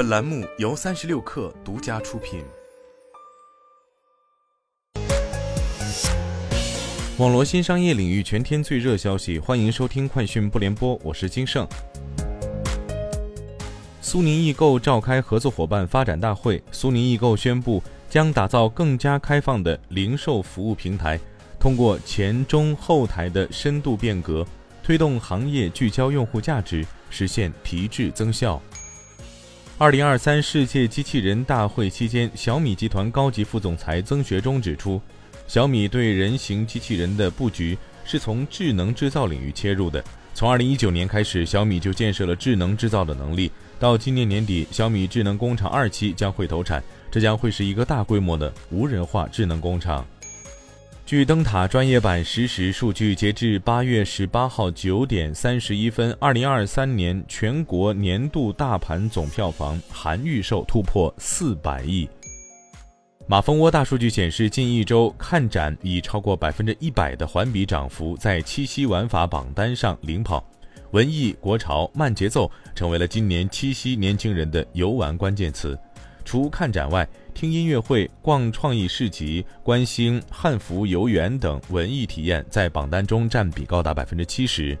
本栏目由三十六氪独家出品。网络新商业领域全天最热消息，欢迎收听快讯不联播，我是金盛。苏宁易购召开合作伙伴发展大会，苏宁易购宣布将打造更加开放的零售服务平台，通过前中后台的深度变革，推动行业聚焦用户价值，实现提质增效。二零二三世界机器人大会期间，小米集团高级副总裁曾学忠指出。小米对人形机器人的布局是从智能制造领域切入的。从二零一九年开始，小米就建设了智能制造的能力。到今年年底，小米智能工厂二期将会投产，这将会是一个大规模的无人化智能工厂。据灯塔专业版实时数据，截至八月十八号九点三十一分，二零二三年全国年度大盘总票房含预售突破四百亿。马蜂窝大数据显示，近一周看展以超过百分之一百的环比涨幅，在七夕玩法榜单上领跑。文艺、国潮、慢节奏成为了今年七夕年轻人的游玩关键词。除看展外，听音乐会、逛创意市集、观星、汉服游园等文艺体验在榜单中占比高达百分之七十。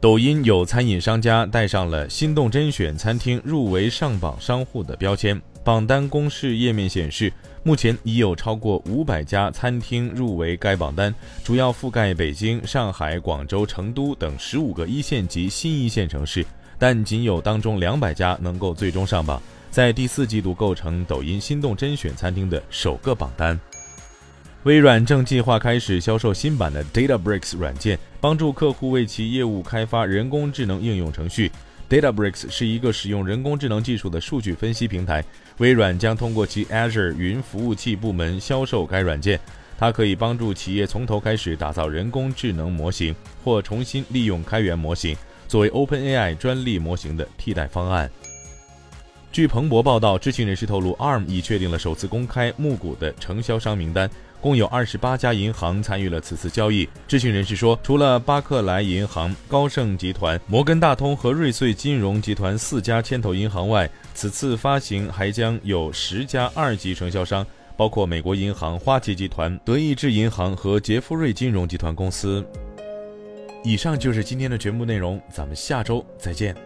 抖音有餐饮商家带上了“心动甄选餐厅入围上榜商户”的标签。榜单公示页面显示，目前已有超过五百家餐厅入围该榜单，主要覆盖北京、上海、广州、成都等十五个一线及新一线城市，但仅有当中两百家能够最终上榜，在第四季度构成抖音心动甄选餐厅的首个榜单。微软正计划开始销售新版的 DataBricks 软件，帮助客户为其业务开发人工智能应用程序。DataBricks 是一个使用人工智能技术的数据分析平台。微软将通过其 Azure 云服务器部门销售该软件。它可以帮助企业从头开始打造人工智能模型，或重新利用开源模型作为 OpenAI 专利模型的替代方案。据彭博报道，知情人士透露，ARM 已确定了首次公开募股的承销商名单。共有二十八家银行参与了此次交易。知情人士说，除了巴克莱银行、高盛集团、摩根大通和瑞穗金融集团四家牵头银行外，此次发行还将有十家二级承销商，包括美国银行、花旗集团、德意志银行和杰夫瑞金融集团公司。以上就是今天的全部内容，咱们下周再见。